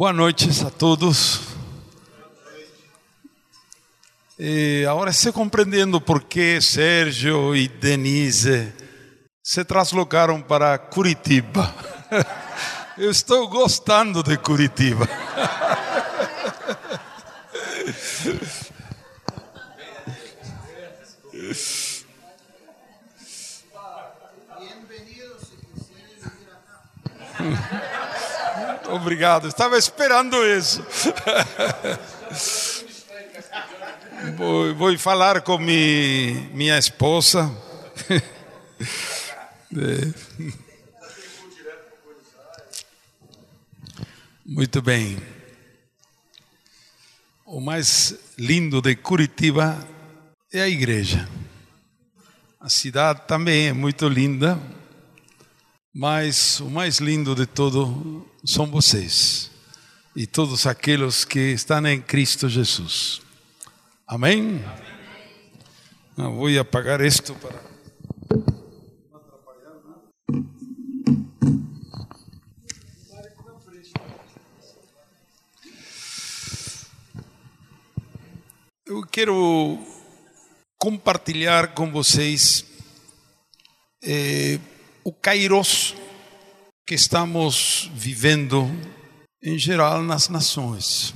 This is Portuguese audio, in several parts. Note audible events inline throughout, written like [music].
Boa noite a todos. E agora estou compreendendo por que Sérgio e Denise se translocaram para Curitiba. [laughs] Eu estou gostando de Curitiba. [laughs] Obrigado, estava esperando isso. Vou, vou falar com mi, minha esposa. É. Muito bem. O mais lindo de Curitiba é a igreja. A cidade também é muito linda, mas o mais lindo de tudo são vocês e todos aqueles que estão em Cristo Jesus. Amém? Não, vou apagar isto para. Eu quero compartilhar com vocês eh, o Kairos que estamos vivendo em geral nas nações,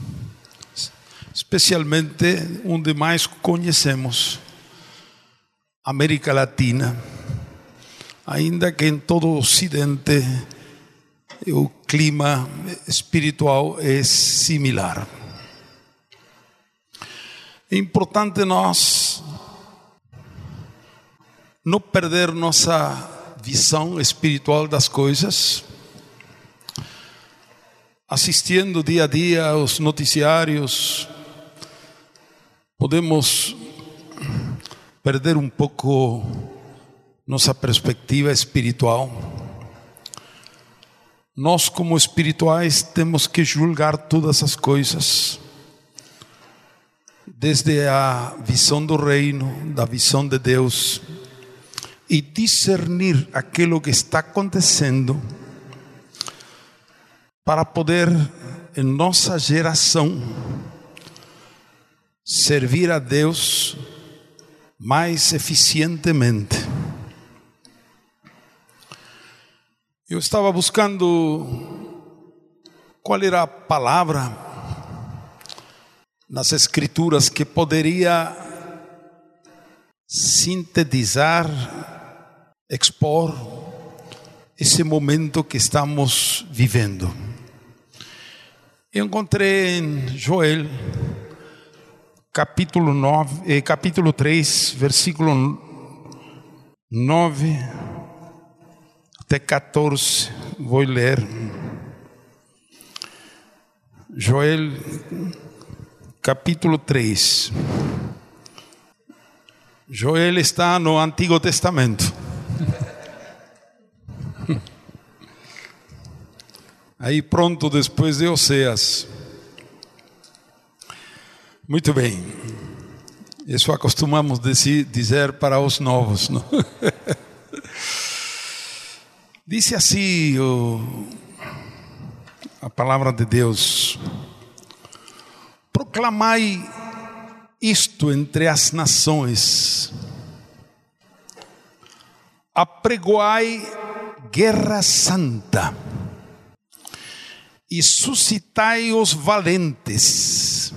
especialmente onde mais conhecemos, América Latina, ainda que em todo o Ocidente o clima espiritual é similar. É importante nós não perder nossa visão espiritual das coisas, assistindo dia a dia aos noticiários, podemos perder um pouco nossa perspectiva espiritual. Nós, como espirituais, temos que julgar todas as coisas, desde a visão do reino, da visão de Deus, e discernir aquilo que está acontecendo para poder, em nossa geração, servir a Deus mais eficientemente. Eu estava buscando qual era a palavra nas Escrituras que poderia sintetizar expor esse momento que estamos vivendo. Eu encontrei em Joel, capítulo 9, eh, capítulo 3, versículo 9 até 14, vou ler. Joel, capítulo 3. Joel está no Antigo Testamento. Aí pronto, depois de Oseas. Muito bem. Isso acostumamos dizer para os novos. Não? [laughs] Dice assim a palavra de Deus: Proclamai isto entre as nações, apregoai guerra santa e suscitai os valentes.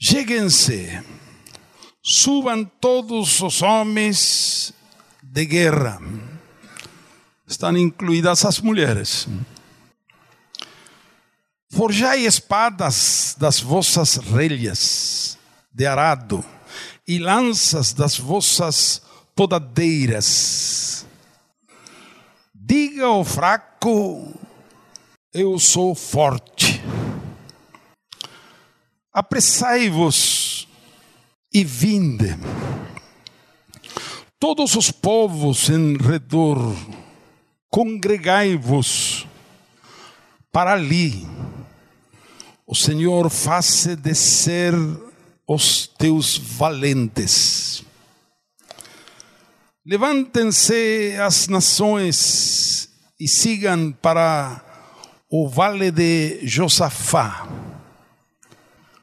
Cheguem-se, subam todos os homens de guerra. Estão incluídas as mulheres. Forjai espadas das vossas relhas de arado e lanças das vossas podadeiras. Diga ao fraco eu sou forte. Apressai-vos e vinde. Todos os povos em redor, congregai-vos para ali. O Senhor faça descer os teus valentes. Levantem-se as nações e sigam para o vale de Josafá,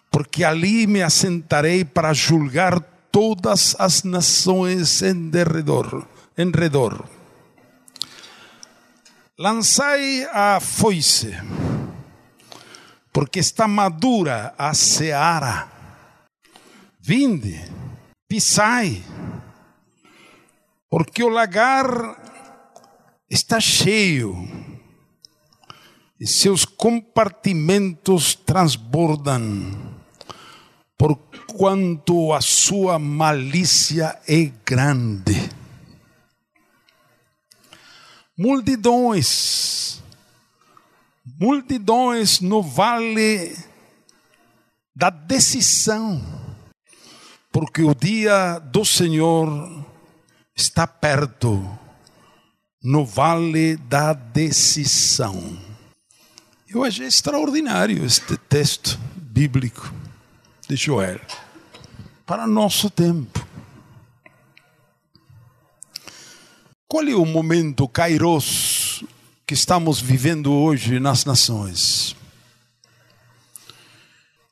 porque ali me assentarei para julgar todas as nações em derredor, em redor. Lançai a foice, porque está madura a seara. Vinde, pisai, porque o lagar está cheio e seus compartimentos transbordam, por quanto a sua malícia é grande. Multidões, multidões no vale da decisão, porque o dia do Senhor está perto, no vale da decisão. Eu achei extraordinário este texto bíblico de Joel para nosso tempo. Qual é o momento kairos que estamos vivendo hoje nas nações?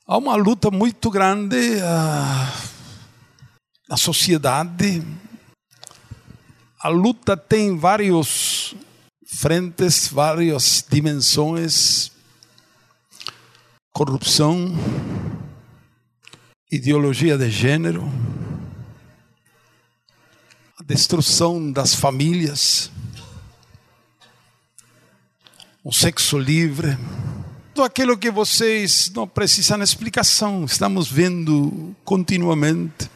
Há uma luta muito grande uh, na sociedade. A luta tem vários frentes, várias dimensões: corrupção, ideologia de gênero, a destruição das famílias, o sexo livre, tudo aquilo que vocês não precisam explicação, estamos vendo continuamente.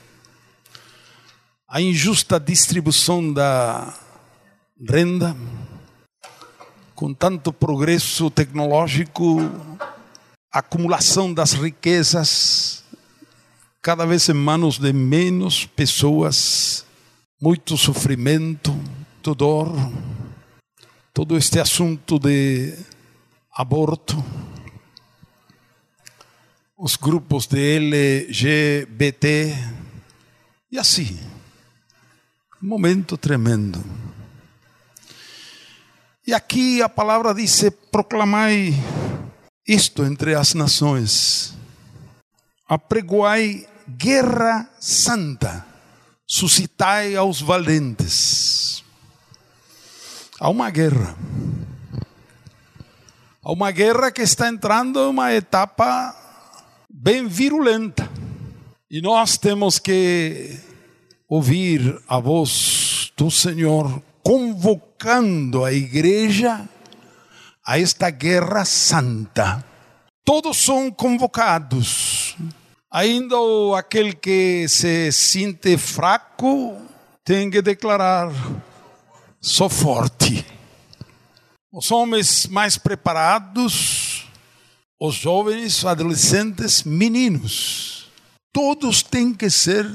A injusta distribuição da renda, com tanto progresso tecnológico, acumulação das riquezas, cada vez em manos de menos pessoas, muito sofrimento, dor, todo este assunto de aborto, os grupos de LGBT, e assim, um momento tremendo. E aqui a palavra diz: proclamai isto entre as nações, apregoai guerra santa, suscitai aos valentes. Há uma guerra. Há uma guerra que está entrando em uma etapa bem virulenta. E nós temos que ouvir a voz do Senhor convocando a igreja a esta guerra santa. Todos são convocados Ainda aquele que se sente fraco tem que declarar: sou forte. Os homens mais preparados, os jovens, adolescentes, meninos, todos têm que ser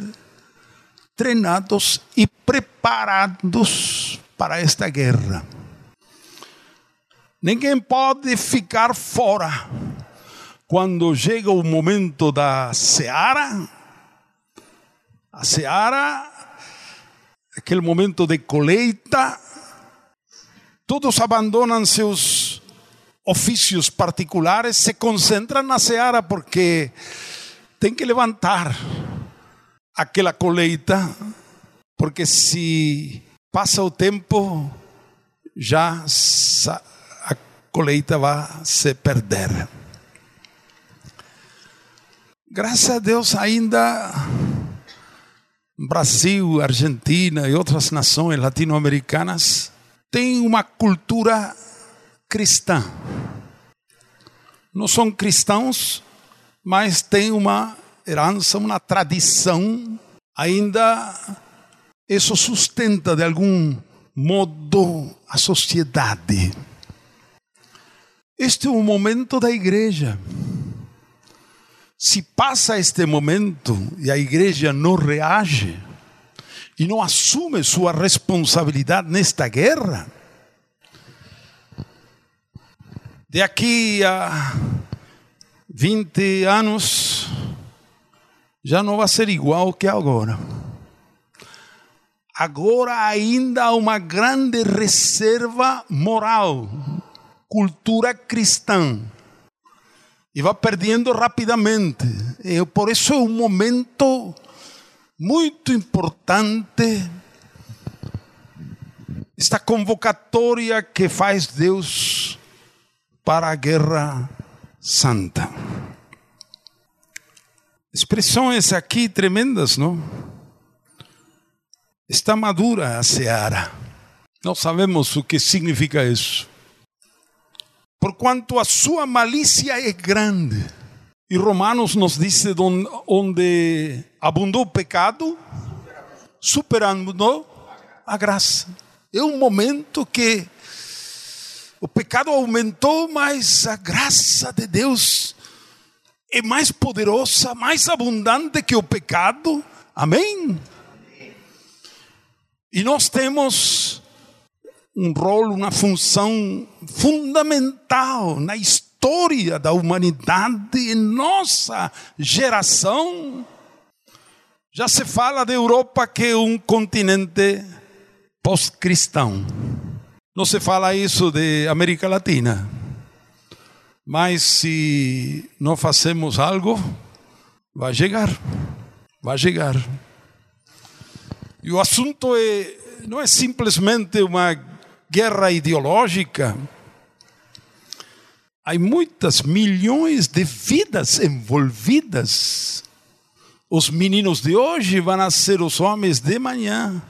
treinados e preparados para esta guerra. Ninguém pode ficar fora. Quando chega o momento da seara, a seara, aquele momento de colheita, todos abandonam seus ofícios particulares, se concentram na seara porque tem que levantar aquela colheita, porque se passa o tempo, já colheita vai se perder. Graças a Deus, ainda Brasil, Argentina e outras nações latino-americanas têm uma cultura cristã. Não são cristãos, mas têm uma herança, uma tradição. Ainda isso sustenta de algum modo a sociedade. Este é o momento da igreja. Se passa este momento e a igreja não reage e não assume sua responsabilidade nesta guerra, de aqui a 20 anos já não vai ser igual que agora. Agora ainda há uma grande reserva moral cultura cristã e vai perdendo rapidamente. E por isso é um momento muito importante esta convocatória que faz Deus para a guerra santa. Expressões aqui tremendas, não? Está madura a seara. Nós sabemos o que significa isso. Porquanto a sua malícia é grande. E Romanos nos diz onde abundou o pecado, superando a graça. É um momento que o pecado aumentou, mas a graça de Deus é mais poderosa, mais abundante que o pecado. Amém? E nós temos um rol, uma função fundamental na história da humanidade, em nossa geração. Já se fala da Europa que é um continente pós-cristão. Não se fala isso de América Latina. Mas se não fazemos algo, vai chegar. Vai chegar. E o assunto é, não é simplesmente uma guerra ideológica. Há muitas milhões de vidas envolvidas. Os meninos de hoje vão ser os homens de manhã.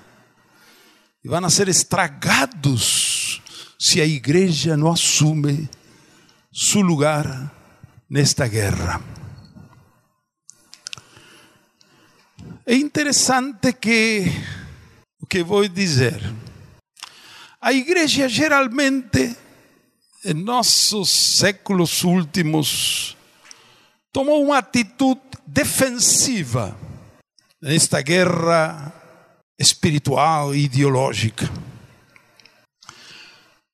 E vão ser estragados se a igreja não assume seu lugar nesta guerra. É interessante que o que vou dizer. A igreja geralmente, em nossos séculos últimos, tomou uma atitude defensiva nesta guerra espiritual e ideológica.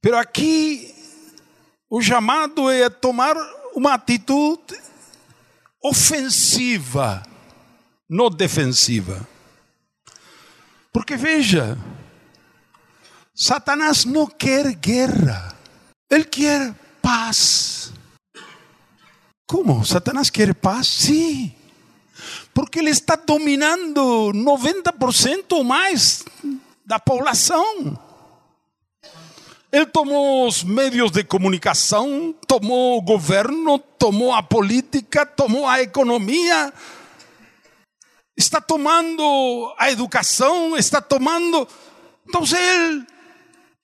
Pero aqui o chamado é tomar uma atitude ofensiva não defensiva. Porque veja, Satanás não quer guerra, ele quer paz. Como? Satanás quer paz? Sim. Porque ele está dominando 90% ou mais da população. Ele tomou os meios de comunicação, tomou o governo, tomou a política, tomou a economia, está tomando a educação, está tomando. Então ele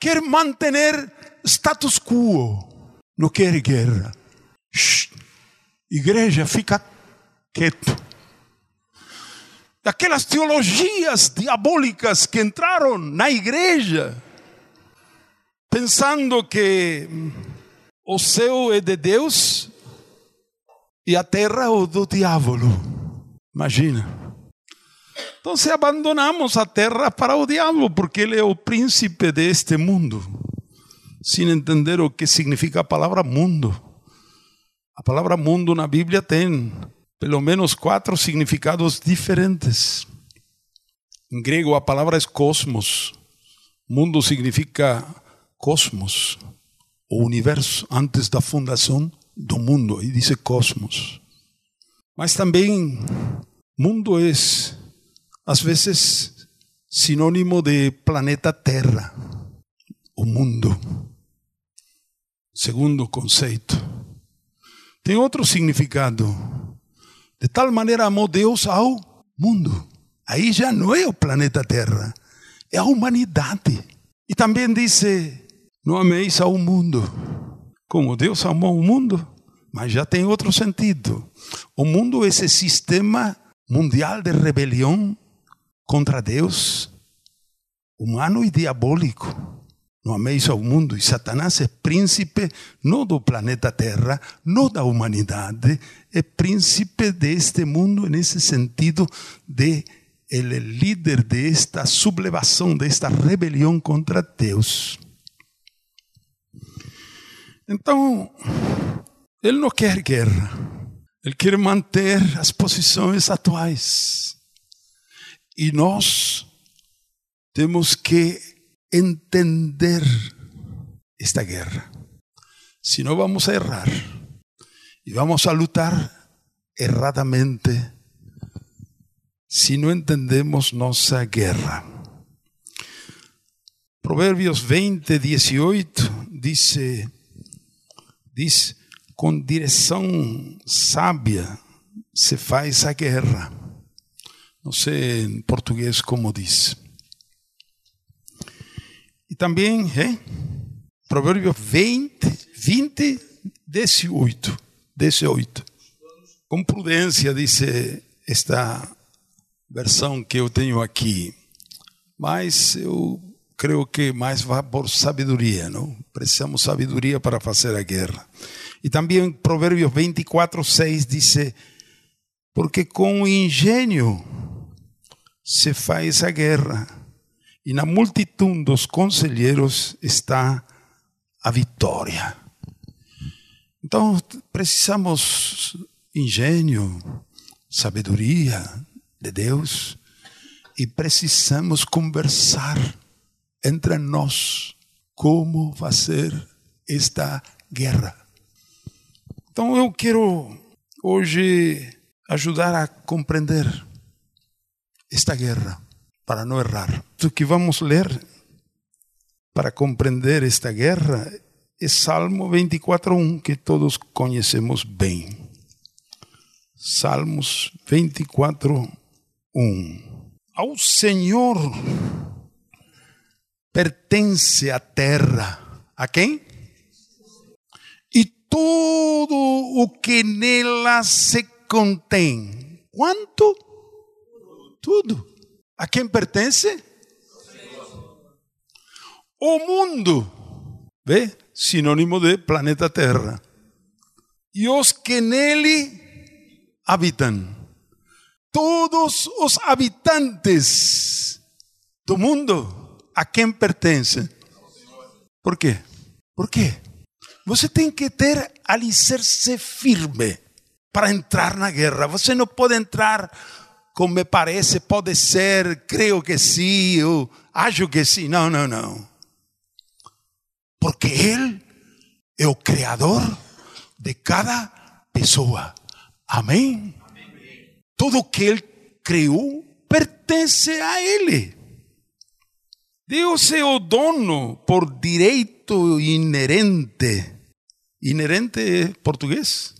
quer manter status quo, não quer guerra. Shhh. Igreja, fica quieto. Aquelas teologias diabólicas que entraram na igreja, pensando que o céu é de Deus e a terra é do diabo. Imagina. Então abandonamos a terra para o diabo, porque ele é o príncipe deste mundo, sem entender o que significa a palavra mundo. A palavra mundo na Bíblia tem pelo menos quatro significados diferentes. Em grego a palavra é cosmos. Mundo significa cosmos, o universo antes da fundação do mundo, e diz cosmos. Mas também mundo é às vezes sinônimo de planeta Terra, o mundo. Segundo conceito. Tem outro significado. De tal maneira amou Deus ao mundo. Aí já não é o planeta Terra, é a humanidade. E também disse: não ameis ao mundo. Como Deus amou o mundo, mas já tem outro sentido. O mundo é esse sistema mundial de rebelião contra Deus, humano e diabólico. Não ameis ao mundo. E Satanás é príncipe não do planeta Terra, não da humanidade, é príncipe deste mundo nesse sentido de ele é líder desta sublevação, desta rebelião contra Deus. Então, ele não quer guerra, ele quer manter as posições atuais. E nós temos que entender esta guerra. senão vamos a errar. E vamos a lutar erradamente se não entendemos nossa guerra. Provérbios 20, 18 diz, diz com direção sábia se faz a guerra. Não sei em português como diz. E também, hein? Provérbio 20, 20, 18. 18. Com prudência, disse esta versão que eu tenho aqui. Mas eu creio que mais vai por sabedoria, não? Precisamos sabedoria para fazer a guerra. E também Provérbios 24, 6 diz: Porque com engenho se faz a guerra e na multidão dos conselheiros está a vitória. Então, precisamos engenho, sabedoria de Deus e precisamos conversar entre nós como fazer esta guerra. Então, eu quero hoje ajudar a compreender esta guerra para não errar. O que vamos ler para compreender esta guerra é Salmo 24.1, que todos conhecemos bem. Salmos 24.1. Ao Senhor pertence a terra. A quem? E tudo o que nela se contém. Quanto? Tudo. A quem pertence? O mundo. Vê? Sinônimo de planeta Terra. E os que nele habitam. Todos os habitantes do mundo, a quem pertencem? Por quê? Por quê? Você tem que ter alicerce firme para entrar na guerra. Você não pode entrar como me parece, pode ser, creio que sim, eu acho que sim. Não, não, não. Porque Ele é o Criador de cada pessoa. Amém? Tudo que Ele criou pertence a Ele. Deus é o dono por direito inerente. Inerente é português?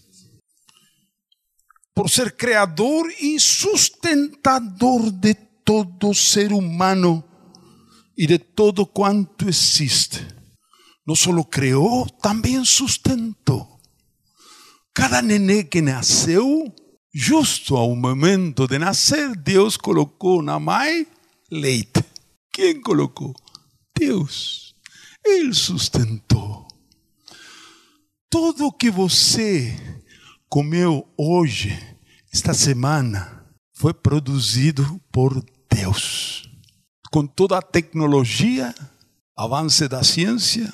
Por ser creador y sustentador de todo ser humano y de todo cuanto existe. No solo creó, también sustentó. Cada nené que nasceu, justo ao momento de nascer, Deus colocou na mãe leite. Quem colocou? Deus. Ele sustentou. Tudo que você comeu hoje, esta semana, foi produzido por Deus. Com toda a tecnologia, avance da ciência,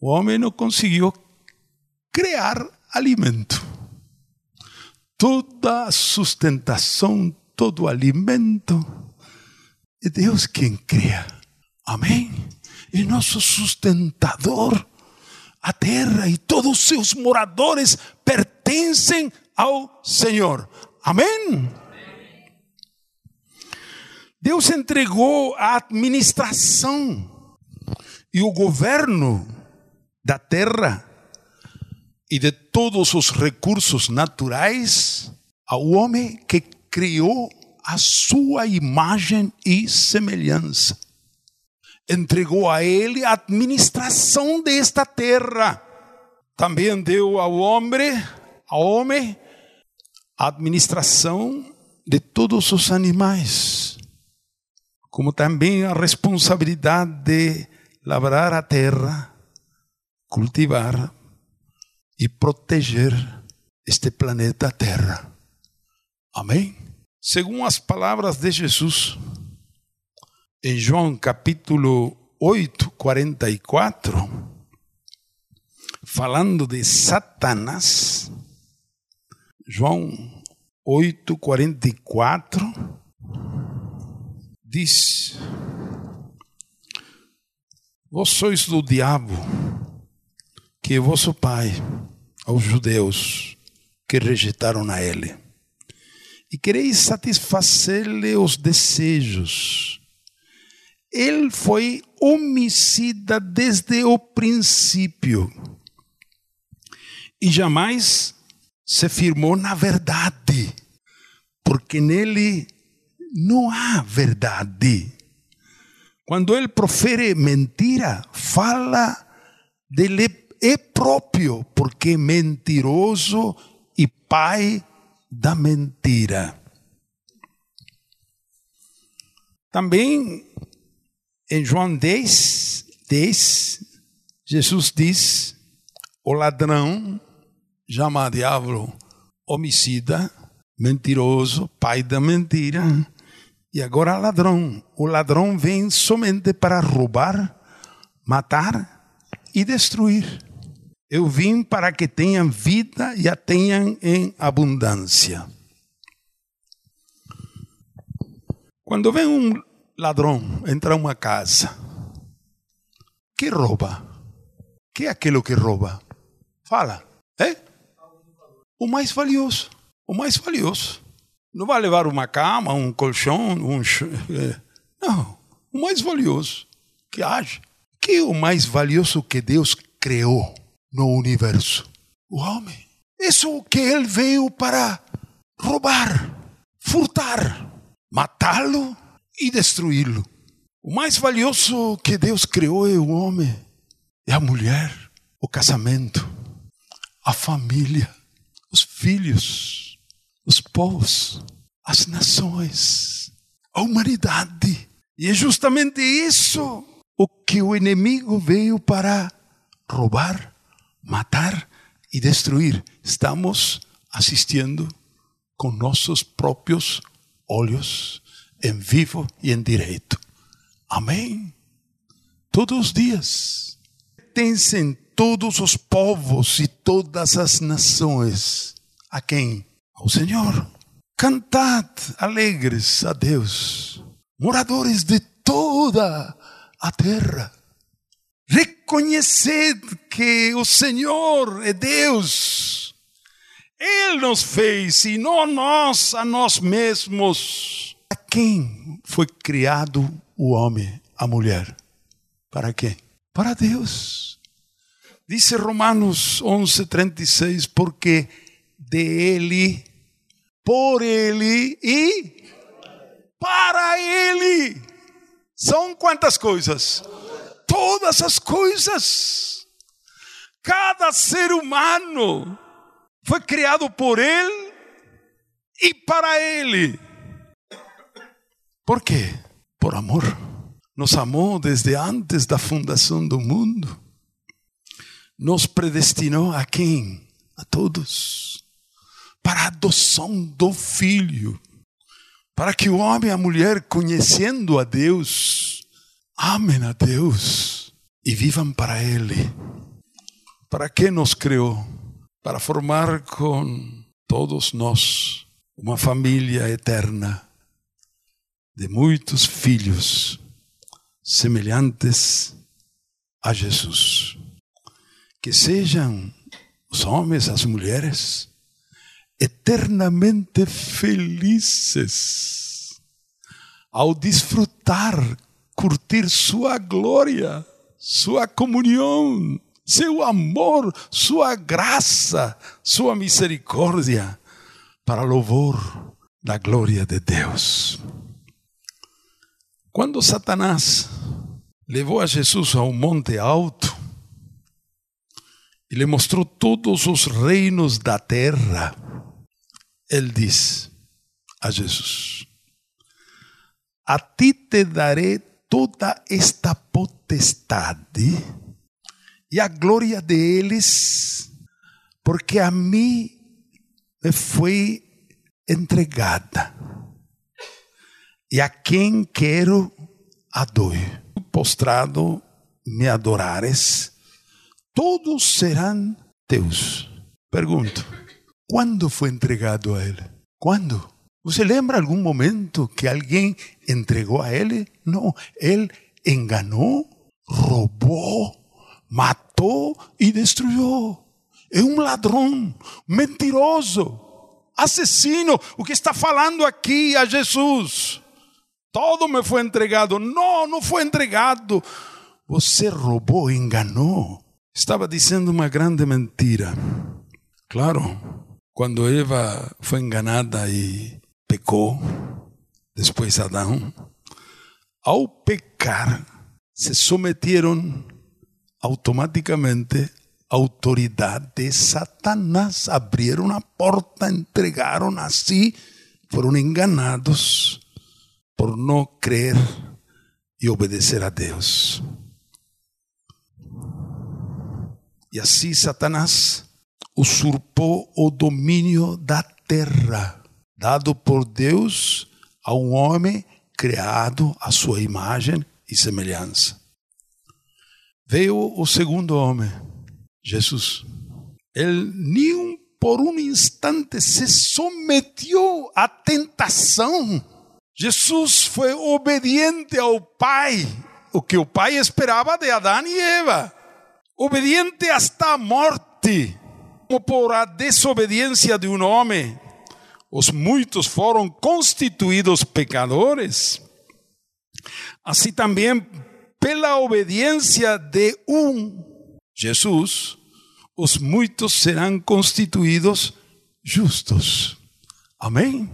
o homem não conseguiu criar alimento. Toda a sustentação, todo o alimento, é Deus quem cria. Amém? É nosso sustentador. A terra e todos os seus moradores pertencem ao Senhor. Amém? Deus entregou a administração e o governo da terra e de todos os recursos naturais ao homem que criou a sua imagem e semelhança. Entregou a ele a administração desta terra também deu ao homem, ao homem, a administração de todos os animais, como também a responsabilidade de labrar a terra, cultivar e proteger este planeta Terra. Amém? Segundo as palavras de Jesus, em João capítulo 8, 44, falando de Satanás, João 8,44, diz: Vós sois do diabo, que é vosso Pai aos judeus que rejeitaram a Ele. E quereis satisfazer-lhe os desejos. Ele foi homicida desde o princípio e jamais se firmou na verdade, porque nele não há verdade. Quando ele profere mentira, fala dele é próprio, porque é mentiroso e pai da mentira. Também em João 10, 10, Jesus diz: o ladrão, chama diabo homicida, mentiroso, pai da mentira, e agora ladrão. O ladrão vem somente para roubar, matar e destruir. Eu vim para que tenham vida e a tenham em abundância. Quando vem um ladrão entrar uma casa, que rouba? Que é aquilo que rouba? Fala, é? O mais valioso, o mais valioso. Não vai levar uma cama, um colchão, um é. não, o mais valioso que haja. Que é o mais valioso que Deus criou? no universo? O homem. Isso que ele veio para roubar, furtar, matá-lo e destruí-lo. O mais valioso que Deus criou é o homem, é a mulher, o casamento, a família, os filhos, os povos, as nações, a humanidade. E é justamente isso o que o inimigo veio para roubar, matar e destruir. Estamos assistindo com nossos próprios olhos, em vivo e em direito. Amém? Todos os dias. Pertencem todos os povos e todas as nações. A quem? Ao Senhor. Cantad alegres a Deus, moradores de toda a terra Reconheced que o Senhor é Deus. Ele nos fez e não nós a nós mesmos. Quem foi criado o homem, a mulher? Para quem? Para Deus. Dice Romanos 11:36, porque de Ele, por Ele e para Ele. São quantas coisas? todas as coisas. Cada ser humano foi criado por Ele e para Ele. Por quê? Por amor. Nos amou desde antes da fundação do mundo. Nos predestinou a quem? A todos. Para a adoção do filho. Para que o homem e a mulher, conhecendo a Deus, amem a Deus e vivam para Ele. ¿Para que nos criou? Para formar com todos nós uma família eterna de muitos filhos semelhantes a Jesus. Que sejam os homens, as mulheres, eternamente felizes ao desfrutar curtir sua glória, sua comunhão, seu amor, sua graça, sua misericórdia, para louvor da glória de Deus. Quando Satanás levou a Jesus a um monte alto e lhe mostrou todos os reinos da terra, ele diz a Jesus: A ti te darei toda esta potestade e a glória deles, porque a mim me foi entregada. E a quem quero adoro. Postrado me adorares, todos serão teus. Pergunto: quando foi entregado a ele? Quando? Você lembra algum momento que alguém entregou a ele? Não, ele enganou, roubou, matou e destruiu. É um ladrão, mentiroso, assassino. O que está falando aqui a Jesus? Todo me foi entregado. Não, não foi entregado. Você roubou, enganou. Estava dizendo uma grande mentira. Claro, quando Eva foi enganada e pecou, depois Adão, ao pecar, se submeteram automaticamente à autoridade de Satanás. Abriram a porta, entregaram assim, foram enganados por não crer e obedecer a Deus. E assim Satanás usurpou o domínio da terra, dado por Deus a um homem criado à sua imagem e semelhança. Veio o segundo homem, Jesus. Ele nem por um instante se submeteu à tentação Jesus foi obediente ao Pai, o que o Pai esperava de Adão e Eva. Obediente hasta a morte, como por a desobediência de um homem, os muitos foram constituídos pecadores. Assim também, pela obediência de um, Jesus, os muitos serão constituídos justos. Amém?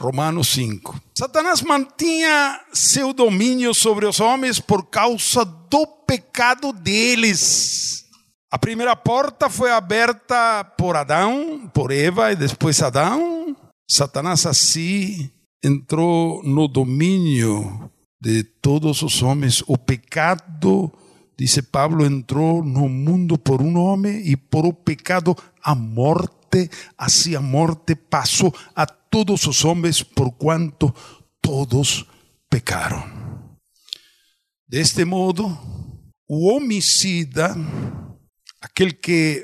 Romanos 5. Satanás mantinha seu domínio sobre os homens por causa do pecado deles. A primeira porta foi aberta por Adão, por Eva e depois Adão. Satanás assim entrou no domínio de todos os homens. O pecado, disse Pablo, entrou no mundo por um homem e por o pecado a morte. Assim a morte passou a todos os homens, por quanto todos pecaram. Deste modo, o homicida, aquele que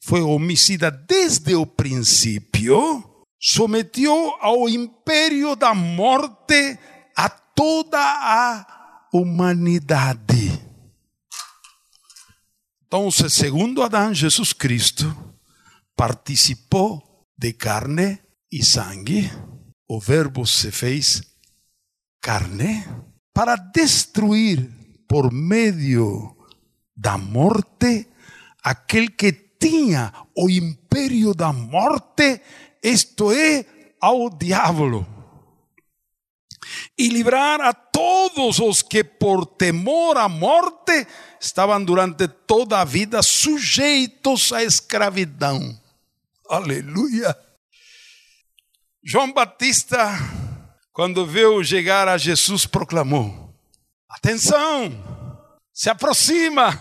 foi homicida desde o princípio, someteu ao império da morte a toda a humanidade. Então, segundo Adão, Jesus Cristo participou de carne e sangue, o Verbo se fez carne para destruir por meio da morte aquele que tinha o império da morte, isto é, ao diabo. E livrar a todos os que por temor à morte estavam durante toda a vida sujeitos à escravidão. Aleluia! João Batista, quando viu chegar a Jesus, proclamou: Atenção, se aproxima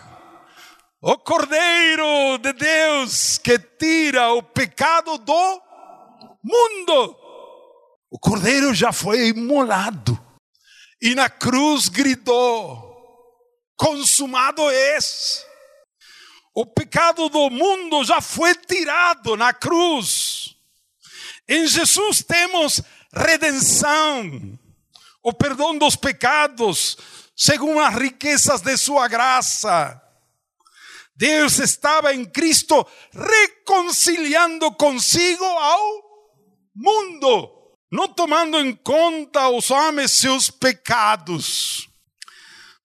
o Cordeiro de Deus que tira o pecado do mundo. O Cordeiro já foi imolado e na cruz gritou: Consumado és. O pecado do mundo já foi tirado na cruz. Em Jesus temos redenção, o perdão dos pecados, segundo as riquezas de Sua graça. Deus estava em Cristo reconciliando consigo ao mundo, não tomando em conta os homens seus pecados.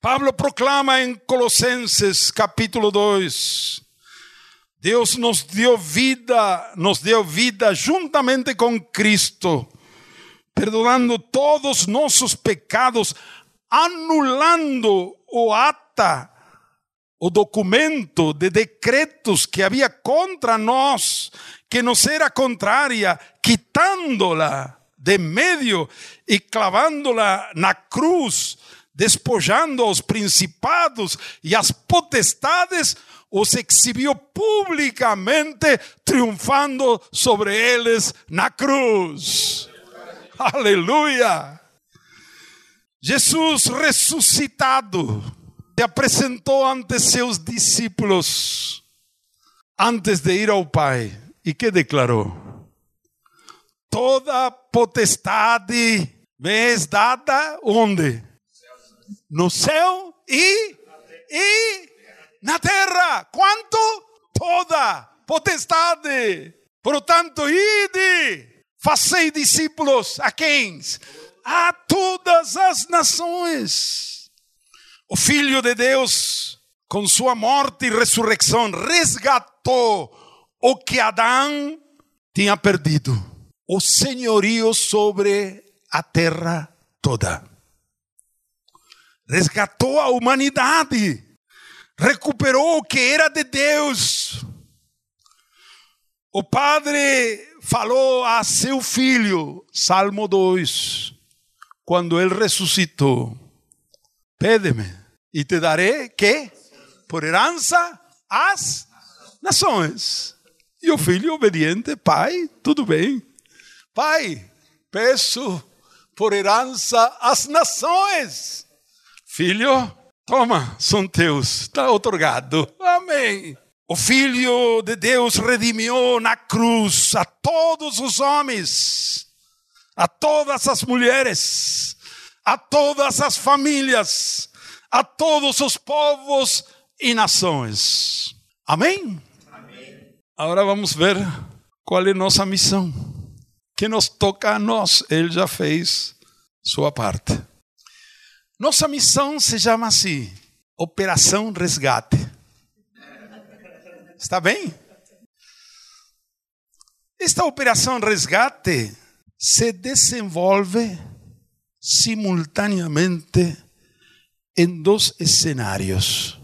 Pablo proclama em Colossenses capítulo 2: Deus nos deu vida, nos deu vida juntamente com Cristo, perdonando todos nossos pecados, anulando o ata, o documento de decretos que havia contra nós, que nos era contrária, quitándola de medio e clavándola na cruz, despojando os principados e as potestades, os exhibiu publicamente, triunfando sobre eles na cruz. Aleluia! Jesus ressuscitado se apresentou ante seus discípulos antes de ir ao Pai e que declarou: Toda potestade me é dada onde? No céu e, e Na terra, quanto? Toda potestade. Por tanto, ide, fazei discípulos a quem? A todas as nações. O Filho de Deus, com sua morte e ressurreição, resgatou o que Adão tinha perdido: o senhorio sobre a terra toda. Resgatou a humanidade, recuperou o que era de Deus. O Padre falou a seu filho, Salmo 2, quando ele ressuscitou: Pede-me e te darei que? Por herança as nações. E o filho obediente, pai, tudo bem. Pai, peço por herança as nações. Filho, toma, são teus, está otorgado. Amém. O Filho de Deus redimiu na cruz a todos os homens, a todas as mulheres, a todas as famílias, a todos os povos e nações. Amém? Amém. Agora vamos ver qual é nossa missão. Que nos toca a nós, Ele já fez sua parte. Nossa missão se chama assim: Operação Resgate. Está bem? Esta operação resgate se desenvolve simultaneamente em dois cenários.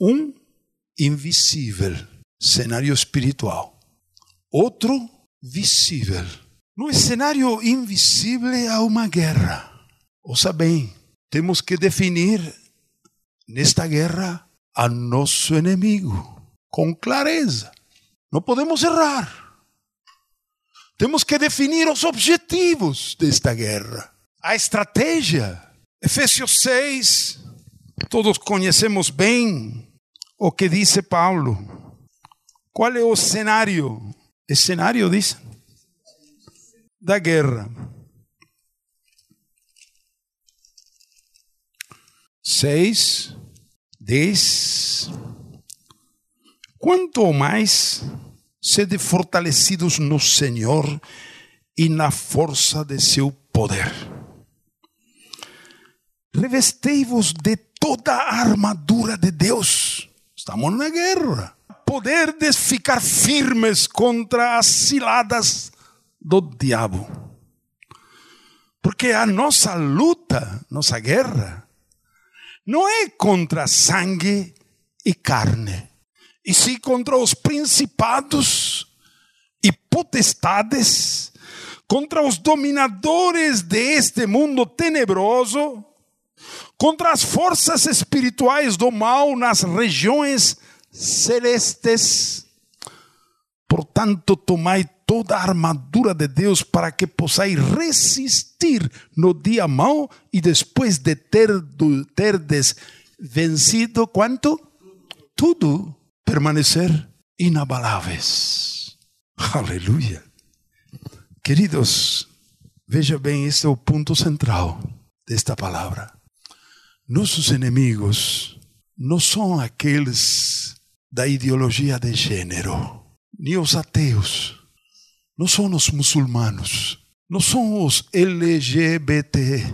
Um invisível, cenário espiritual. Outro visível. No cenário invisível há uma guerra. Ouça bem, temos que definir nesta guerra a nosso inimigo com clareza. Não podemos errar. Temos que definir os objetivos desta guerra, a estratégia. Efésios 6, todos conhecemos bem o que disse Paulo. Qual é o cenário? O cenário, diz, da guerra. Seis, dez, quanto mais sede fortalecidos no Senhor e na força de seu poder. Revestei-vos de toda a armadura de Deus. Estamos na guerra. Poder de ficar firmes contra as ciladas do diabo. Porque a nossa luta, nossa guerra, não é contra sangue e carne e se contra os principados e potestades, contra os dominadores deste mundo tenebroso, contra as forças espirituais do mal nas regiões celestes. Portanto, tomai toda armadura de Deus para que possais resistir no dia mau e depois de ter vencido quanto? Tudo permanecer inabaláveis. Aleluia. Queridos, veja bem, este é o ponto central desta palavra. Nossos inimigos não são aqueles da ideologia de gênero, nem os ateus, não são os muçulmanos, não são os LGBT,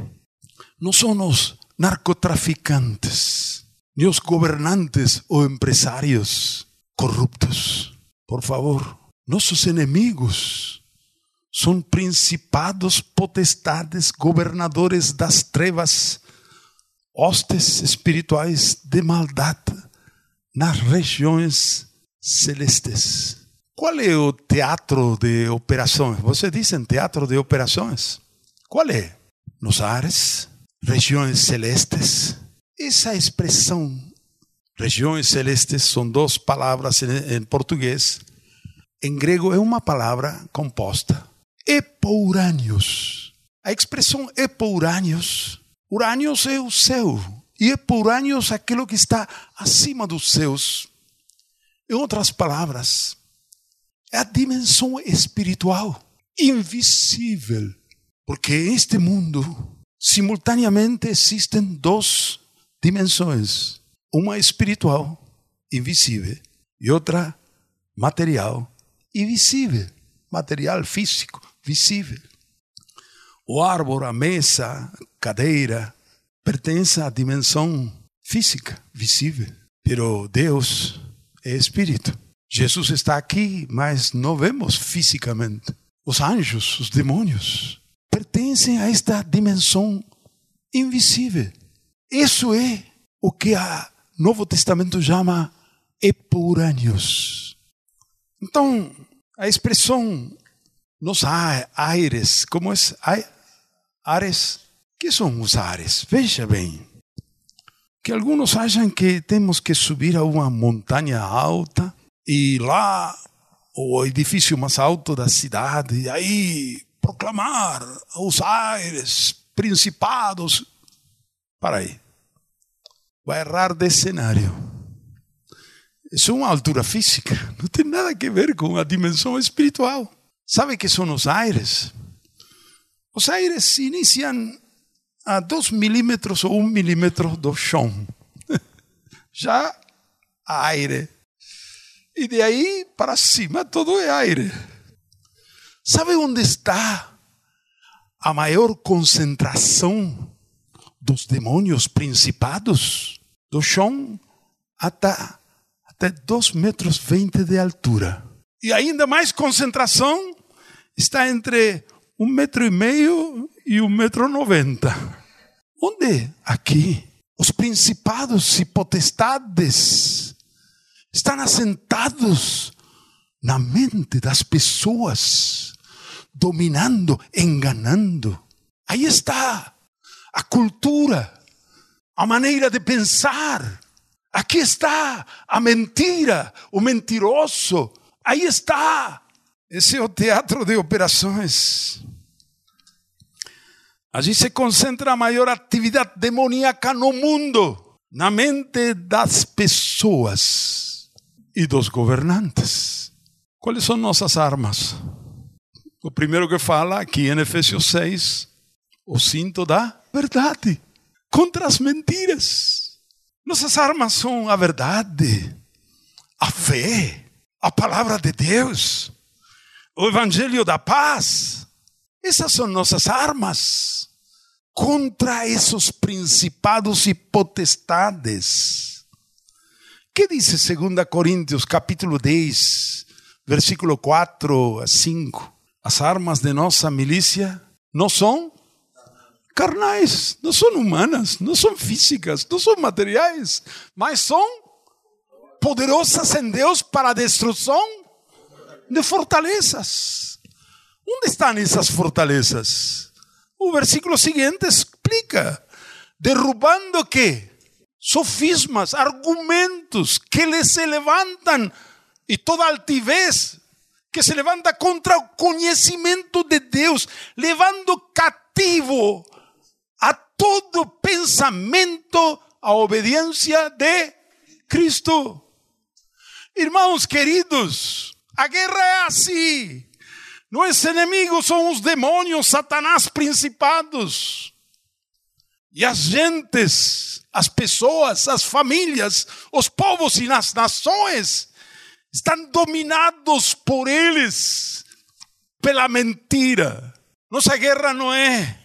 não são os narcotraficantes, ni os gobernantes ou empresários corruptos. Por favor, nossos inimigos são principados, potestades, governadores das trevas, hostes espirituais de maldade nas regiões celestes. Qual é o teatro de operações? Você diz em teatro de operações? Qual é? Nos ares, regiões celestes, essa expressão, regiões celestes, são duas palavras em português. Em grego é uma palavra composta. Epourânios. A expressão epourânios, urânios é o céu, e epourânios aquilo que está acima dos céus. Em outras palavras, é a dimensão espiritual, invisível, porque este mundo simultaneamente existem dois dimensões. Uma espiritual, invisível, e outra material e visível, material físico, visível. O árvore, a mesa, a cadeira, pertence à dimensão física, visível. Pero Deus é espírito. Jesus está aqui, mas não vemos fisicamente. Os anjos, os demônios, pertencem a esta dimensão invisível. Isso é o que o Novo Testamento chama epurâneos. Então, a expressão nos ares, como é? Ares? que são os ares? Veja bem, que alguns acham que temos que subir a uma montanha alta e lá o edifício mais alto da cidade, e aí proclamar os aires, principados. Para aí. Vai errar de cenário. Isso é uma altura física, não tem nada a ver com a dimensão espiritual. Sabe que são os aires? Os aires iniciam a dois milímetros ou um milímetro do chão. [laughs] Já aire. E de aí para cima todo é aire. Sabe onde está a maior concentração dos demônios principados? Do chão até, até 2 metros 20 de altura. E ainda mais concentração está entre um metro e meio e um metro noventa. Onde? Aqui. Os principados e potestades estão assentados na mente das pessoas, dominando, enganando. Aí está a cultura, a maneira de pensar. Aqui está a mentira, o mentiroso. Aí está esse é o teatro de operações. Allí se concentra a maior atividade demoníaca no mundo, na mente das pessoas e dos governantes. Quais são nossas armas? O primeiro que fala aqui em Efésios 6, o cinto da verdade contra as mentiras. Nossas armas são a verdade, a fé, a palavra de Deus o evangelho da paz. Essas são nossas armas contra esses principados e potestades. Que diz 2 Coríntios, capítulo 10, versículo 4 a 5? As armas de nossa milícia não são carnais, não são humanas, não são físicas, não são materiais, mas são poderosas em Deus para a destruição de fortalezas. Onde estão essas fortalezas? O versículo seguinte explica: derrubando que sofismas, argumentos que les se levantam e toda altivez que se levanta contra o conhecimento de Deus, levando cativo a todo pensamento a obediência de Cristo. Irmãos queridos, a guerra é assim. Nossos inimigos são os Satanás, principados. E as gentes, as pessoas, as famílias, os povos e as nações estão dominados por eles, pela mentira. Nossa guerra não é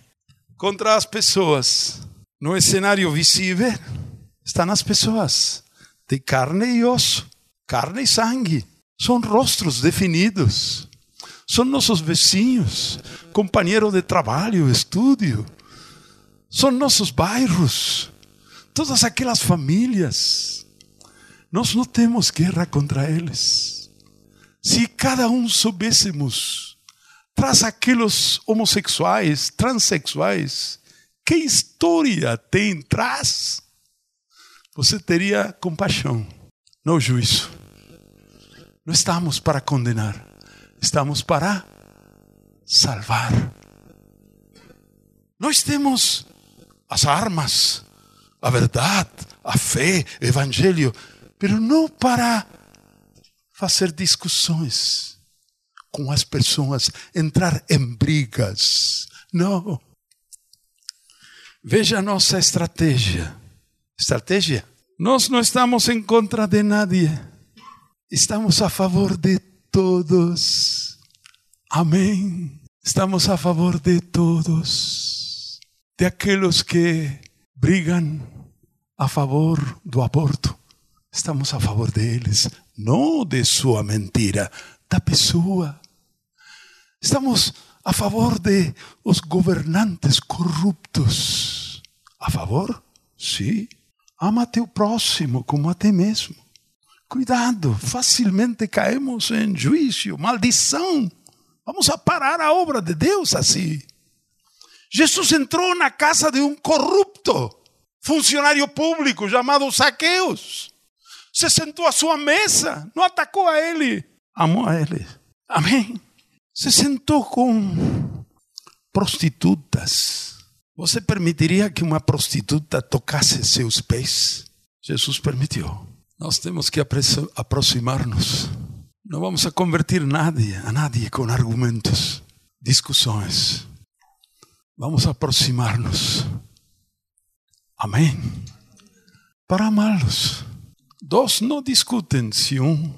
contra as pessoas. No cenário visível estão as pessoas, de carne e osso, carne e sangue. São rostros definidos. São nossos vizinhos, companheiros de trabalho, estudo. São nossos bairros, todas aquelas famílias. Nós não temos guerra contra eles. Se cada um soubéssemos, traz aqueles homossexuais, transexuais, que história tem traz, você teria compaixão, não juízo. Não estamos para condenar, estamos para salvar. Nós temos as armas, a verdade, a fé, o evangelho, mas não para fazer discussões com as pessoas, entrar em brigas. Não. Veja a nossa estratégia. Estratégia? Nós não estamos em contra de nadie, estamos a favor de todos. Amém. Estamos a favor de todos, de aqueles que brigam a favor do aborto. Estamos a favor deles, não de sua mentira, da pessoa. Estamos a favor de os governantes corruptos. A favor? Sim. Ama teu próximo como a ti mesmo. Cuidado, facilmente caímos em juízo, maldição. Vamos a parar a obra de Deus assim. Jesus entrou na casa de um corrupto, funcionário público chamado Saqueus. Se sentou à sua mesa, não atacou a ele, amou a ele. Amém. Se sentou com prostitutas. Você permitiria que uma prostituta tocasse seus pés? Jesus permitiu. Nós temos que aproximar-nos não vamos a convertir nadie, a nadie com argumentos, discussões. Vamos aproximar-nos. Amém. Para amá-los. Dois não discutem se um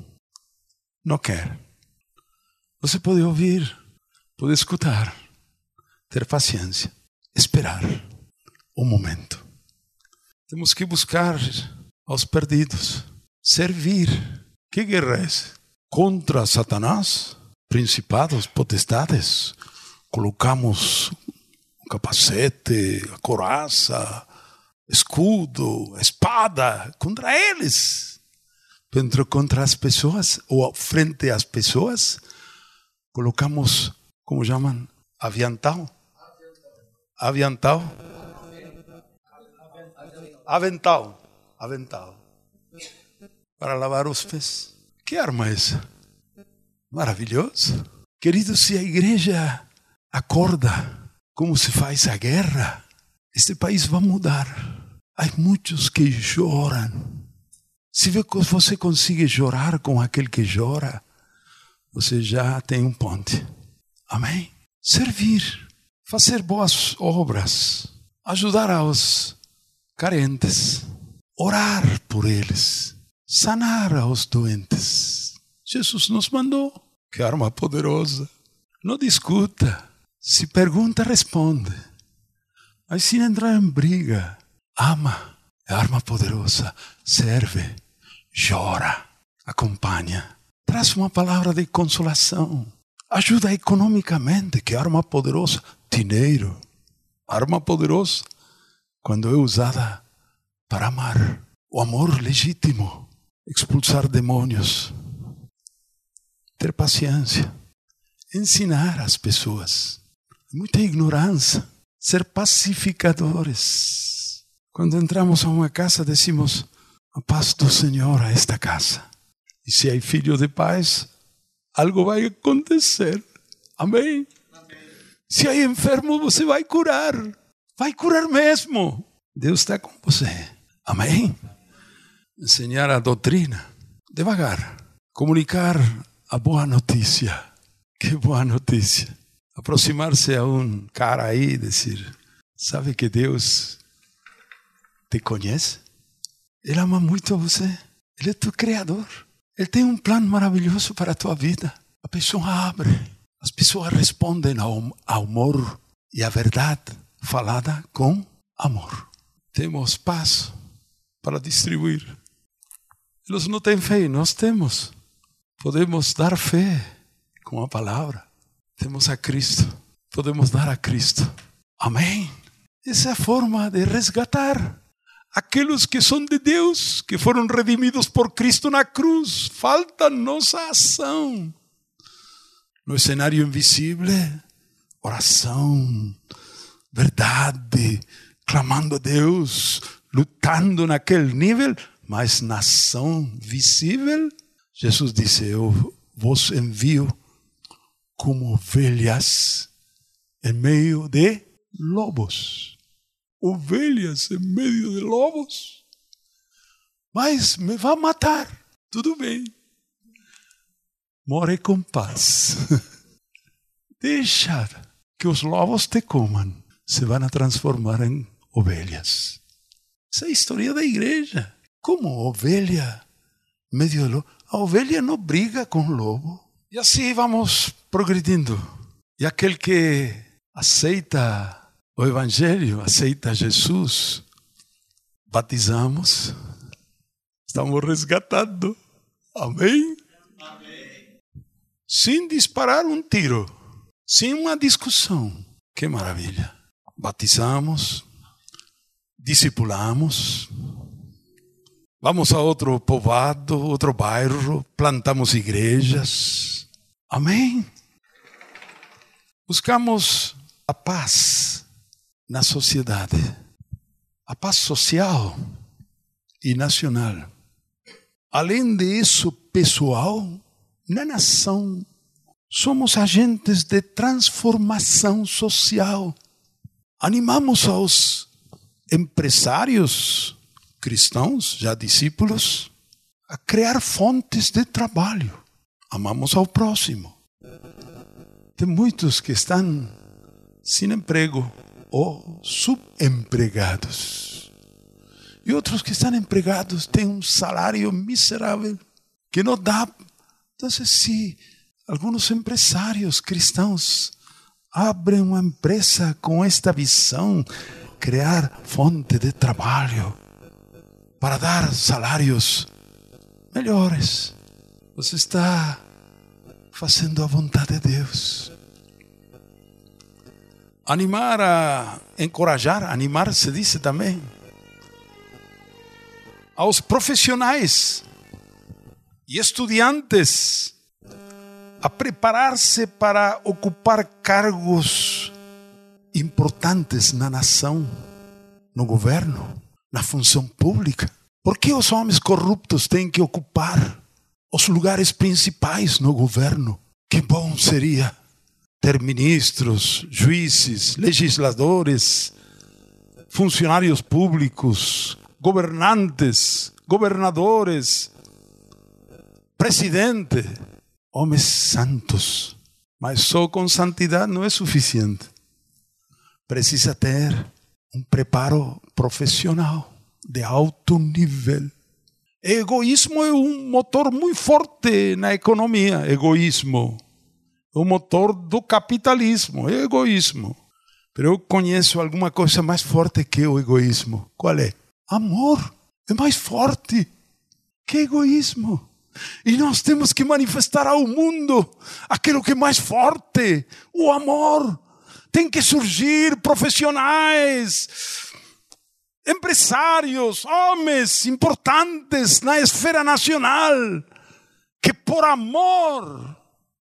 não quer. Você pode ouvir, pode escutar, ter paciência, esperar um momento. Temos que buscar aos perdidos, servir. Que guerra é essa? contra Satanás, principados, potestades. Colocamos o capacete, a coraça, escudo, espada contra eles. Dentro contra as pessoas, ou frente às pessoas, colocamos, como chamam? Aviantal? Aviantal? Avental. Avental. Para lavar os pés. Que arma é essa? Maravilhoso. Querido, se a igreja acorda como se faz a guerra, este país vai mudar. Há muitos que choram. Se você consegue chorar com aquele que chora, você já tem um ponte. Amém? Servir, fazer boas obras, ajudar aos carentes, orar por eles sanar aos doentes. Jesus nos mandou. Que arma poderosa. Não discuta. Se pergunta, responde. Mas se entrar em briga, ama. É arma poderosa. Serve. Chora. Acompanha. Traz uma palavra de consolação. Ajuda economicamente. Que arma poderosa. Dinheiro. Arma poderosa. Quando é usada para amar. O amor legítimo expulsar demônios, ter paciência, ensinar as pessoas. Muita ignorância, ser pacificadores. Quando entramos a uma casa, decimos: a paz do Senhor a esta casa. E se é filho de paz, algo vai acontecer. Amém? Amém. Se é enfermo, você vai curar. Vai curar mesmo. Deus está com você. Amém? enseñar a doutrina, devagar, comunicar a boa notícia. Que boa notícia. Aproximar-se a um cara aí e dizer: Sabe que Deus te conhece? Ele ama muito a você. Ele é teu Criador. Ele tem um plano maravilhoso para a tua vida. A pessoa abre. As pessoas respondem ao amor e à verdade falada com amor. Temos paz para distribuir. Eles não têm fé, nós temos. Podemos dar fé com a palavra. Temos a Cristo, podemos dar a Cristo. Amém. Essa é a forma de resgatar aqueles que são de Deus, que foram redimidos por Cristo na cruz. Falta nossa ação. No cenário invisível, oração, verdade, clamando a Deus, lutando naquele nível mas nação visível, Jesus disse: Eu vos envio como ovelhas em meio de lobos. Ovelhas em meio de lobos. Mas me vai matar. Tudo bem. More com paz. [laughs] Deixa que os lobos te comam. Se vão transformar em ovelhas. Essa é a história da igreja. como ovelha medio do lobo. A ovelha não briga com o lobo. E assim vamos progredindo. E aquele que aceita o Evangelho, aceita Jesus, batizamos, estamos resgatando. Amém? Amém? Sem disparar um tiro, sem uma discussão. Que maravilha. Batizamos, discipulamos, vamos a outro povoado, outro bairro, plantamos igrejas. Amém? Buscamos a paz na sociedade, a paz social e nacional. Além disso, pessoal, na nação, somos agentes de transformação social. Animamos aos empresários cristãos, já discípulos, a criar fontes de trabalho. Amamos ao próximo. Tem muitos que estão sem emprego ou subempregados. E outros que estão empregados têm um salário miserável que não dá. Então, se alguns empresários cristãos abrem uma empresa com esta visão, criar fonte de trabalho para dar salários melhores. Você está fazendo a vontade de Deus. Animar a encorajar, animar se diz também. Aos profissionais e estudantes a preparar-se para ocupar cargos importantes na nação, no governo, na função pública. Por que os homens corruptos têm que ocupar os lugares principais no governo? Que bom seria ter ministros, juízes, legisladores, funcionários públicos, governantes, governadores, presidente, homens santos. Mas só com santidade não é suficiente precisa ter um preparo profissional de alto nível. Egoísmo é um motor muito forte na economia. Egoísmo. O motor do capitalismo. Egoísmo. Mas eu conheço alguma coisa mais forte que o egoísmo. Qual é? Amor. É mais forte que egoísmo. E nós temos que manifestar ao mundo aquilo que é mais forte: o amor tem que surgir profissionais, empresários, homens importantes na esfera nacional, que por amor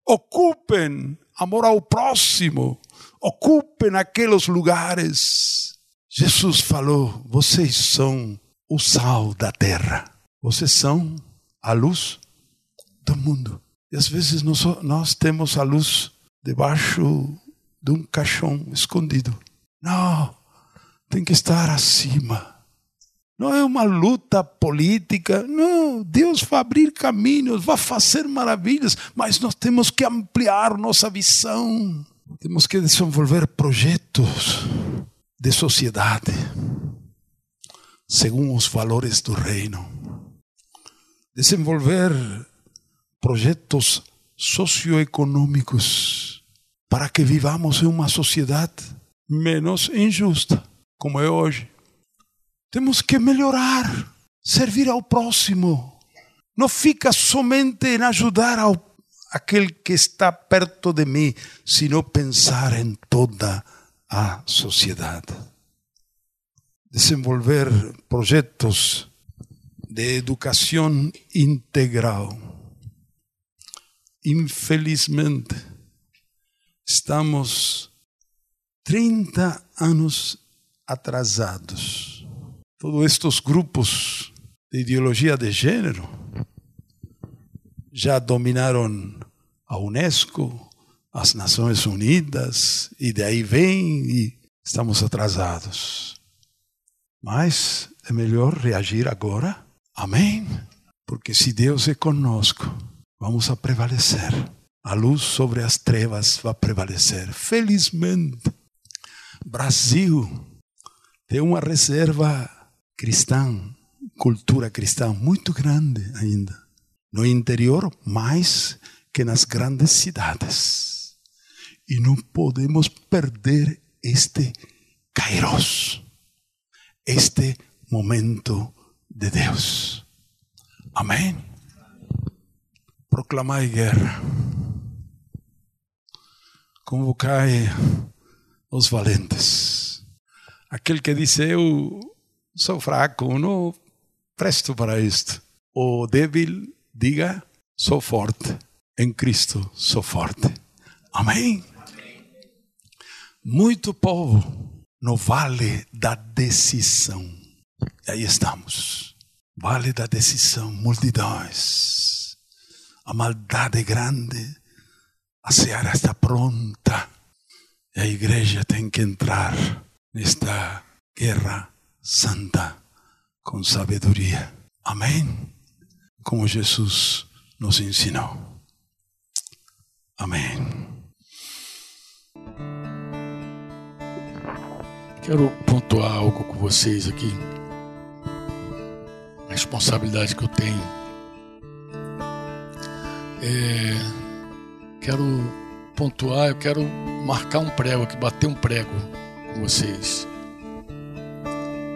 ocupem, amor ao próximo, ocupem aqueles lugares. Jesus falou: vocês são o sal da terra, vocês são a luz do mundo. E às vezes nós, nós temos a luz debaixo de um caixão escondido. Não, tem que estar acima. Não é uma luta política. Não, Deus vai abrir caminhos, vai fazer maravilhas, mas nós temos que ampliar nossa visão. Temos que desenvolver projetos de sociedade segundo os valores do reino. Desenvolver projetos socioeconômicos para que vivamos em uma sociedade menos injusta, como é hoje. Temos que melhorar, servir ao próximo. Não fica somente em ajudar ao aquele que está perto de mim, sino pensar em toda a sociedade. Desenvolver projetos de educação integral. Infelizmente, estamos 30 anos atrasados. Todos estes grupos de ideologia de gênero já dominaram a Unesco, as Nações Unidas, e daí vem e estamos atrasados. Mas é melhor reagir agora. Amém? Porque se Deus é conosco, vamos a prevalecer a luz sobre as trevas vai prevalecer. Felizmente, Brasil tem uma reserva cristã cultura cristã muito grande ainda. No interior, mais que nas grandes cidades. E não podemos perder este kairos, este momento de Deus. Amém? Proclamai guerra. Convocai os valentes. Aquele que disse: Eu sou fraco, não presto para isto. O débil, diga: Sou forte. Em Cristo sou forte. Amém? Muito povo no vale da decisão. E aí estamos. Vale da decisão, multidões. A maldade é grande, a seara está pronta. E a igreja tem que entrar nesta guerra santa com sabedoria. Amém? Como Jesus nos ensinou. Amém. Quero pontuar algo com vocês aqui. A responsabilidade que eu tenho. É, quero pontuar, eu quero marcar um prego aqui, bater um prego vocês.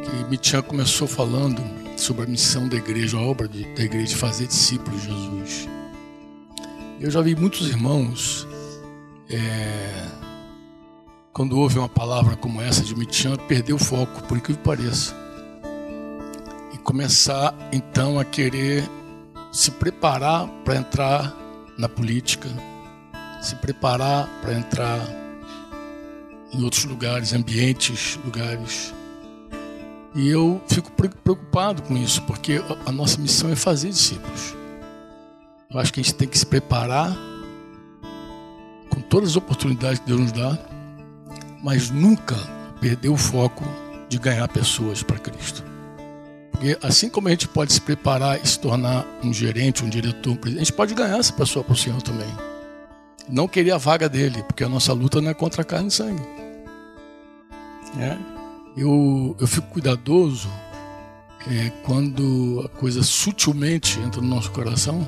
Que Mitian começou falando sobre a missão da igreja, a obra de, da igreja de fazer discípulos de Jesus. Eu já vi muitos irmãos, é, quando ouve uma palavra como essa de Mitian, perder o foco, por incrível que pareça. E começar então a querer se preparar para entrar na política, se preparar para entrar em outros lugares, ambientes, lugares. E eu fico preocupado com isso, porque a nossa missão é fazer discípulos. Eu acho que a gente tem que se preparar com todas as oportunidades que Deus nos dá, mas nunca perder o foco de ganhar pessoas para Cristo. Porque assim como a gente pode se preparar e se tornar um gerente, um diretor, um presidente, a gente pode ganhar essa pessoa para o Senhor também. Não querer a vaga dele, porque a nossa luta não é contra a carne e sangue. É. Eu, eu fico cuidadoso é, quando a coisa sutilmente entra no nosso coração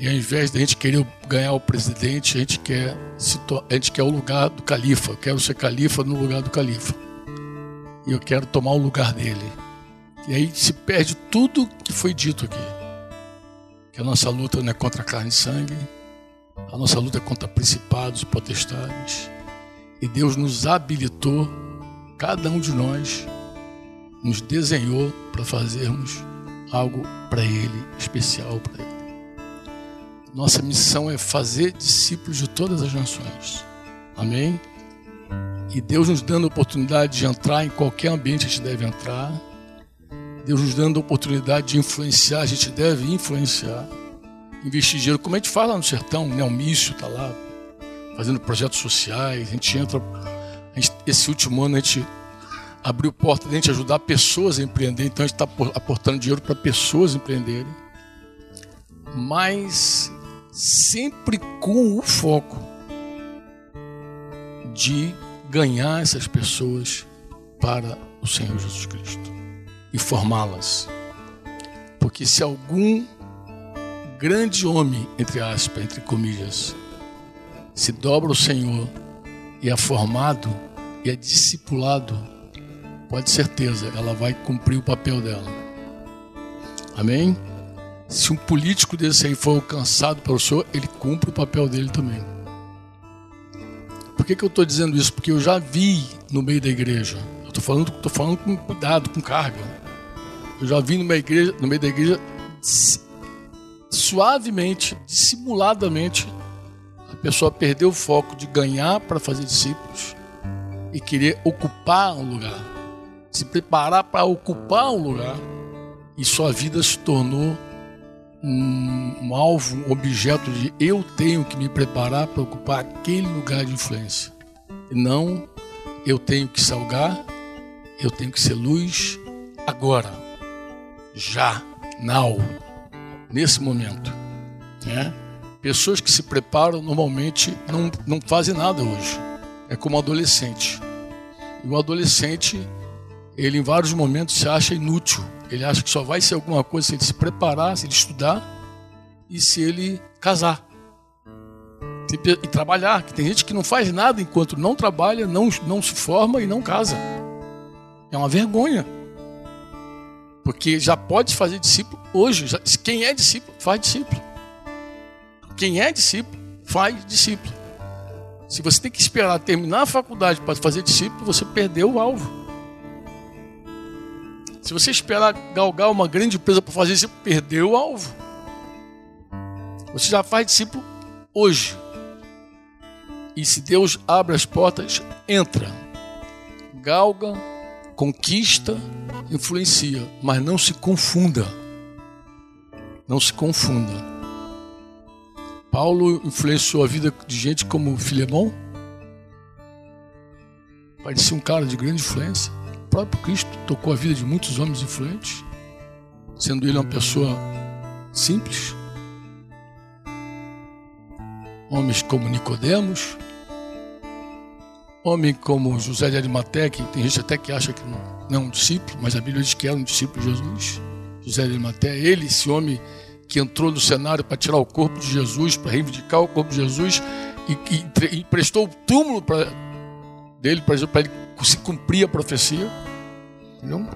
e ao invés de a gente querer ganhar o presidente, a gente quer, a gente quer o lugar do califa. Eu quero ser califa no lugar do califa. E eu quero tomar o lugar dele. E aí se perde tudo que foi dito aqui. Que a nossa luta não é contra carne e sangue. A nossa luta é contra principados potestades. E Deus nos habilitou, cada um de nós, nos desenhou para fazermos algo para Ele, especial para Ele. Nossa missão é fazer discípulos de todas as nações. Amém? E Deus nos dando a oportunidade de entrar em qualquer ambiente a gente deve entrar. Deus nos dando a oportunidade de influenciar, a gente deve influenciar. Investir dinheiro, como a gente fala no sertão, né? o Mício está lá fazendo projetos sociais. A gente entra. Esse último ano a gente abriu porta de a gente ajudar pessoas a empreender. Então a gente está aportando dinheiro para pessoas empreenderem. Mas sempre com o foco de ganhar essas pessoas para o Senhor Jesus Cristo e formá-las. Porque se algum grande homem, entre aspas, entre comillas, se dobra o Senhor e é formado e é discipulado, pode certeza, ela vai cumprir o papel dela. Amém? Se um político desse aí for alcançado pelo Senhor, ele cumpre o papel dele também. Por que, que eu estou dizendo isso? Porque eu já vi no meio da igreja. Eu estou falando, tô falando com cuidado, com carga. Eu já vi no meio, igreja, no meio da igreja suavemente, dissimuladamente, pessoa perder o foco de ganhar para fazer discípulos e querer ocupar um lugar, se preparar para ocupar um lugar, e sua vida se tornou um, um alvo, um objeto de eu tenho que me preparar para ocupar aquele lugar de influência. E não eu tenho que salgar, eu tenho que ser luz agora, já, now, nesse momento. Né? Pessoas que se preparam normalmente não, não fazem nada hoje. É como um adolescente. E o adolescente ele em vários momentos se acha inútil. Ele acha que só vai ser alguma coisa se ele se preparar, se ele estudar e se ele casar. E trabalhar, que tem gente que não faz nada enquanto não trabalha, não, não se forma e não casa. É uma vergonha. Porque já pode fazer discípulo hoje. Quem é discípulo, faz discípulo. Quem é discípulo, faz discípulo. Se você tem que esperar terminar a faculdade para fazer discípulo, você perdeu o alvo. Se você esperar galgar uma grande empresa para fazer discípulo, perdeu o alvo. Você já faz discípulo hoje. E se Deus abre as portas, entra. Galga, conquista, influencia, mas não se confunda. Não se confunda. Paulo influenciou a vida de gente como Filemão. Parecia um cara de grande influência. O próprio Cristo tocou a vida de muitos homens influentes, sendo ele uma pessoa simples. Homens como Nicodemos, homem como José de Arimaté, que tem gente até que acha que não é um discípulo, mas a Bíblia diz que era um discípulo de Jesus. José de Arimaté, ele, esse homem que entrou no cenário para tirar o corpo de Jesus, para reivindicar o corpo de Jesus e, e, e prestou o túmulo pra, dele para ele se cumprir a profecia. Entendeu?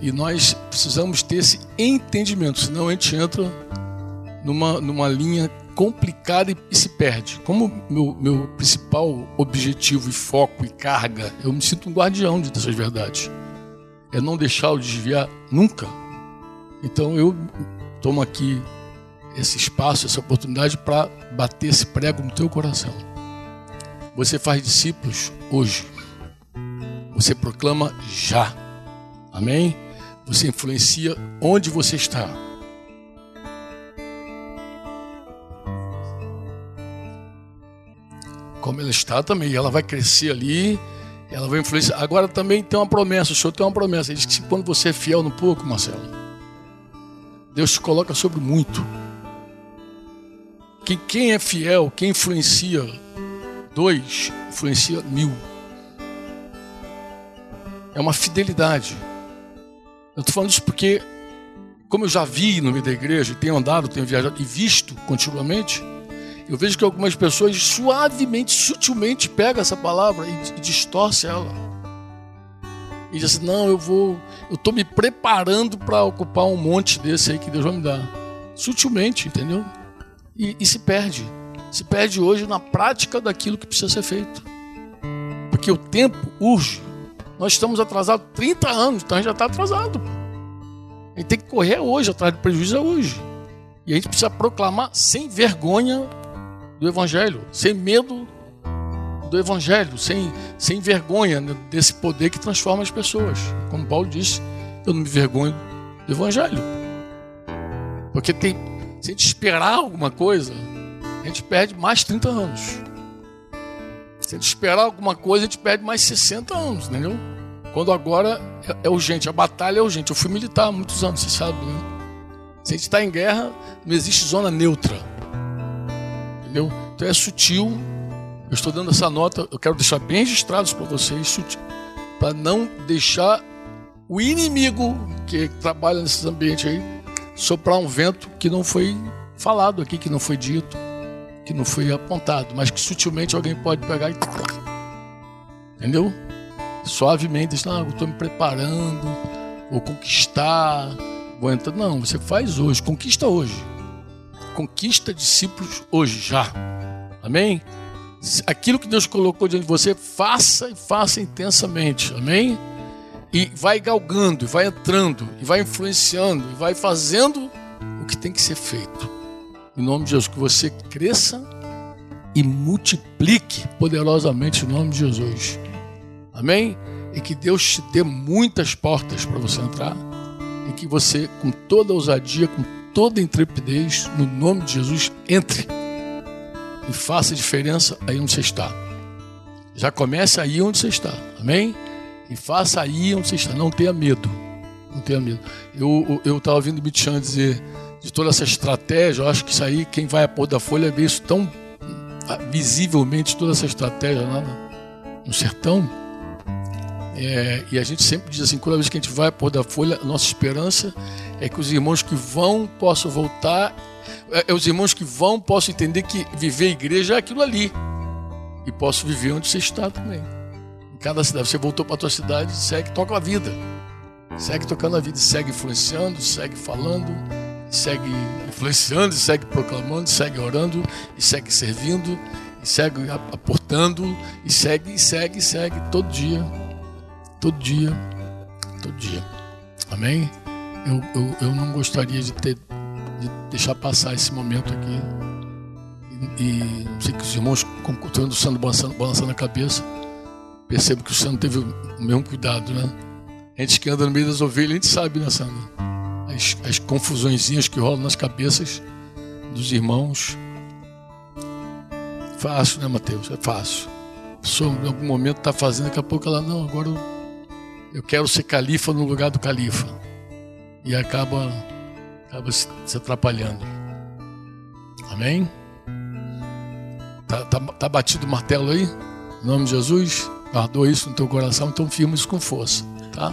E nós precisamos ter esse entendimento, senão a gente entra numa, numa linha complicada e se perde. Como meu, meu principal objetivo e foco e carga, eu me sinto um guardião de dessas verdades. É não deixá-lo desviar nunca. Então eu tomo aqui esse espaço, essa oportunidade para bater esse prego no teu coração. Você faz discípulos hoje. Você proclama já. Amém? Você influencia onde você está. como ela está também. Ela vai crescer ali, ela vai influenciar. Agora também tem uma promessa, o Senhor tem uma promessa. Ele diz que quando você é fiel no pouco, Marcelo, Deus te coloca sobre muito. Quem, quem é fiel, quem influencia dois, influencia mil. É uma fidelidade. Eu estou falando isso porque, como eu já vi no meio da igreja, tenho andado, tenho viajado e visto continuamente, eu vejo que algumas pessoas suavemente, sutilmente pegam essa palavra e, e distorce ela. E diz assim, não, eu vou, eu estou me preparando para ocupar um monte desse aí que Deus vai me dar. Sutilmente, entendeu? E, e se perde. Se perde hoje na prática daquilo que precisa ser feito. Porque o tempo urge. Nós estamos atrasados 30 anos, então a gente já está atrasado. A gente tem que correr hoje, atrás do prejuízo é hoje. E a gente precisa proclamar sem vergonha do Evangelho, sem medo do Evangelho, sem, sem vergonha desse poder que transforma as pessoas. Como Paulo disse, eu não me vergonho do Evangelho. Porque tem, se a gente esperar alguma coisa, a gente perde mais 30 anos. Se a gente esperar alguma coisa, a gente perde mais 60 anos, entendeu? Quando agora é, é urgente, a batalha é urgente. Eu fui militar há muitos anos, você sabe, né? Se a gente está em guerra, não existe zona neutra. Entendeu? Então é sutil. Eu estou dando essa nota, eu quero deixar bem registrados para vocês, para não deixar o inimigo que trabalha nesses ambientes aí soprar um vento que não foi falado aqui, que não foi dito, que não foi apontado, mas que sutilmente alguém pode pegar e. Entendeu? Suavemente, diz, não, eu estou me preparando, vou conquistar, vou entrar. Não, você faz hoje, conquista hoje conquista discípulos hoje, já. Amém? Aquilo que Deus colocou diante de você, faça e faça intensamente. Amém? E vai galgando, e vai entrando, e vai influenciando, e vai fazendo o que tem que ser feito. Em nome de Jesus, que você cresça e multiplique poderosamente em nome de Jesus. Amém? E que Deus te dê muitas portas para você entrar. E que você, com toda ousadia, com toda intrepidez, no nome de Jesus, entre e faça diferença aí onde você está. Já comece aí onde você está, amém? E faça aí onde você está, não tenha medo, não tenha medo. Eu estava ouvindo Mitchan dizer de toda essa estratégia, eu acho que isso aí, quem vai a pôr da folha vê isso tão visivelmente, toda essa estratégia lá no sertão. É, e a gente sempre diz assim, toda vez que a gente vai pôr da folha, a nossa esperança é que os irmãos que vão possam voltar, é, é, os irmãos que vão possam entender que viver igreja é aquilo ali. E posso viver onde você está também. Em cada cidade. Você voltou para a tua cidade, segue, toca a vida. Segue tocando a vida, segue influenciando, segue falando, segue influenciando, segue proclamando, segue orando, e segue servindo, e segue aportando, e segue, e segue, e segue todo dia todo dia, todo dia. Amém? Eu, eu, eu não gostaria de ter de deixar passar esse momento aqui. E, e sei que os irmãos, quando o Sandro balançando, balançando a cabeça, percebo que o Sandro teve o mesmo cuidado, né? A gente que anda no meio das ovelhas, a gente sabe, né, Sandro? As, as confusõezinhas que rolam nas cabeças dos irmãos. Fácil, né, Mateus? É fácil. A pessoa em algum momento está fazendo, daqui a pouco ela, não, agora eu quero ser califa no lugar do califa. E acaba, acaba se, atrapalhando. Amém? Tá, tá, tá batido o martelo aí? Em nome de Jesus? Guardou isso no teu coração, então firma isso com força, tá?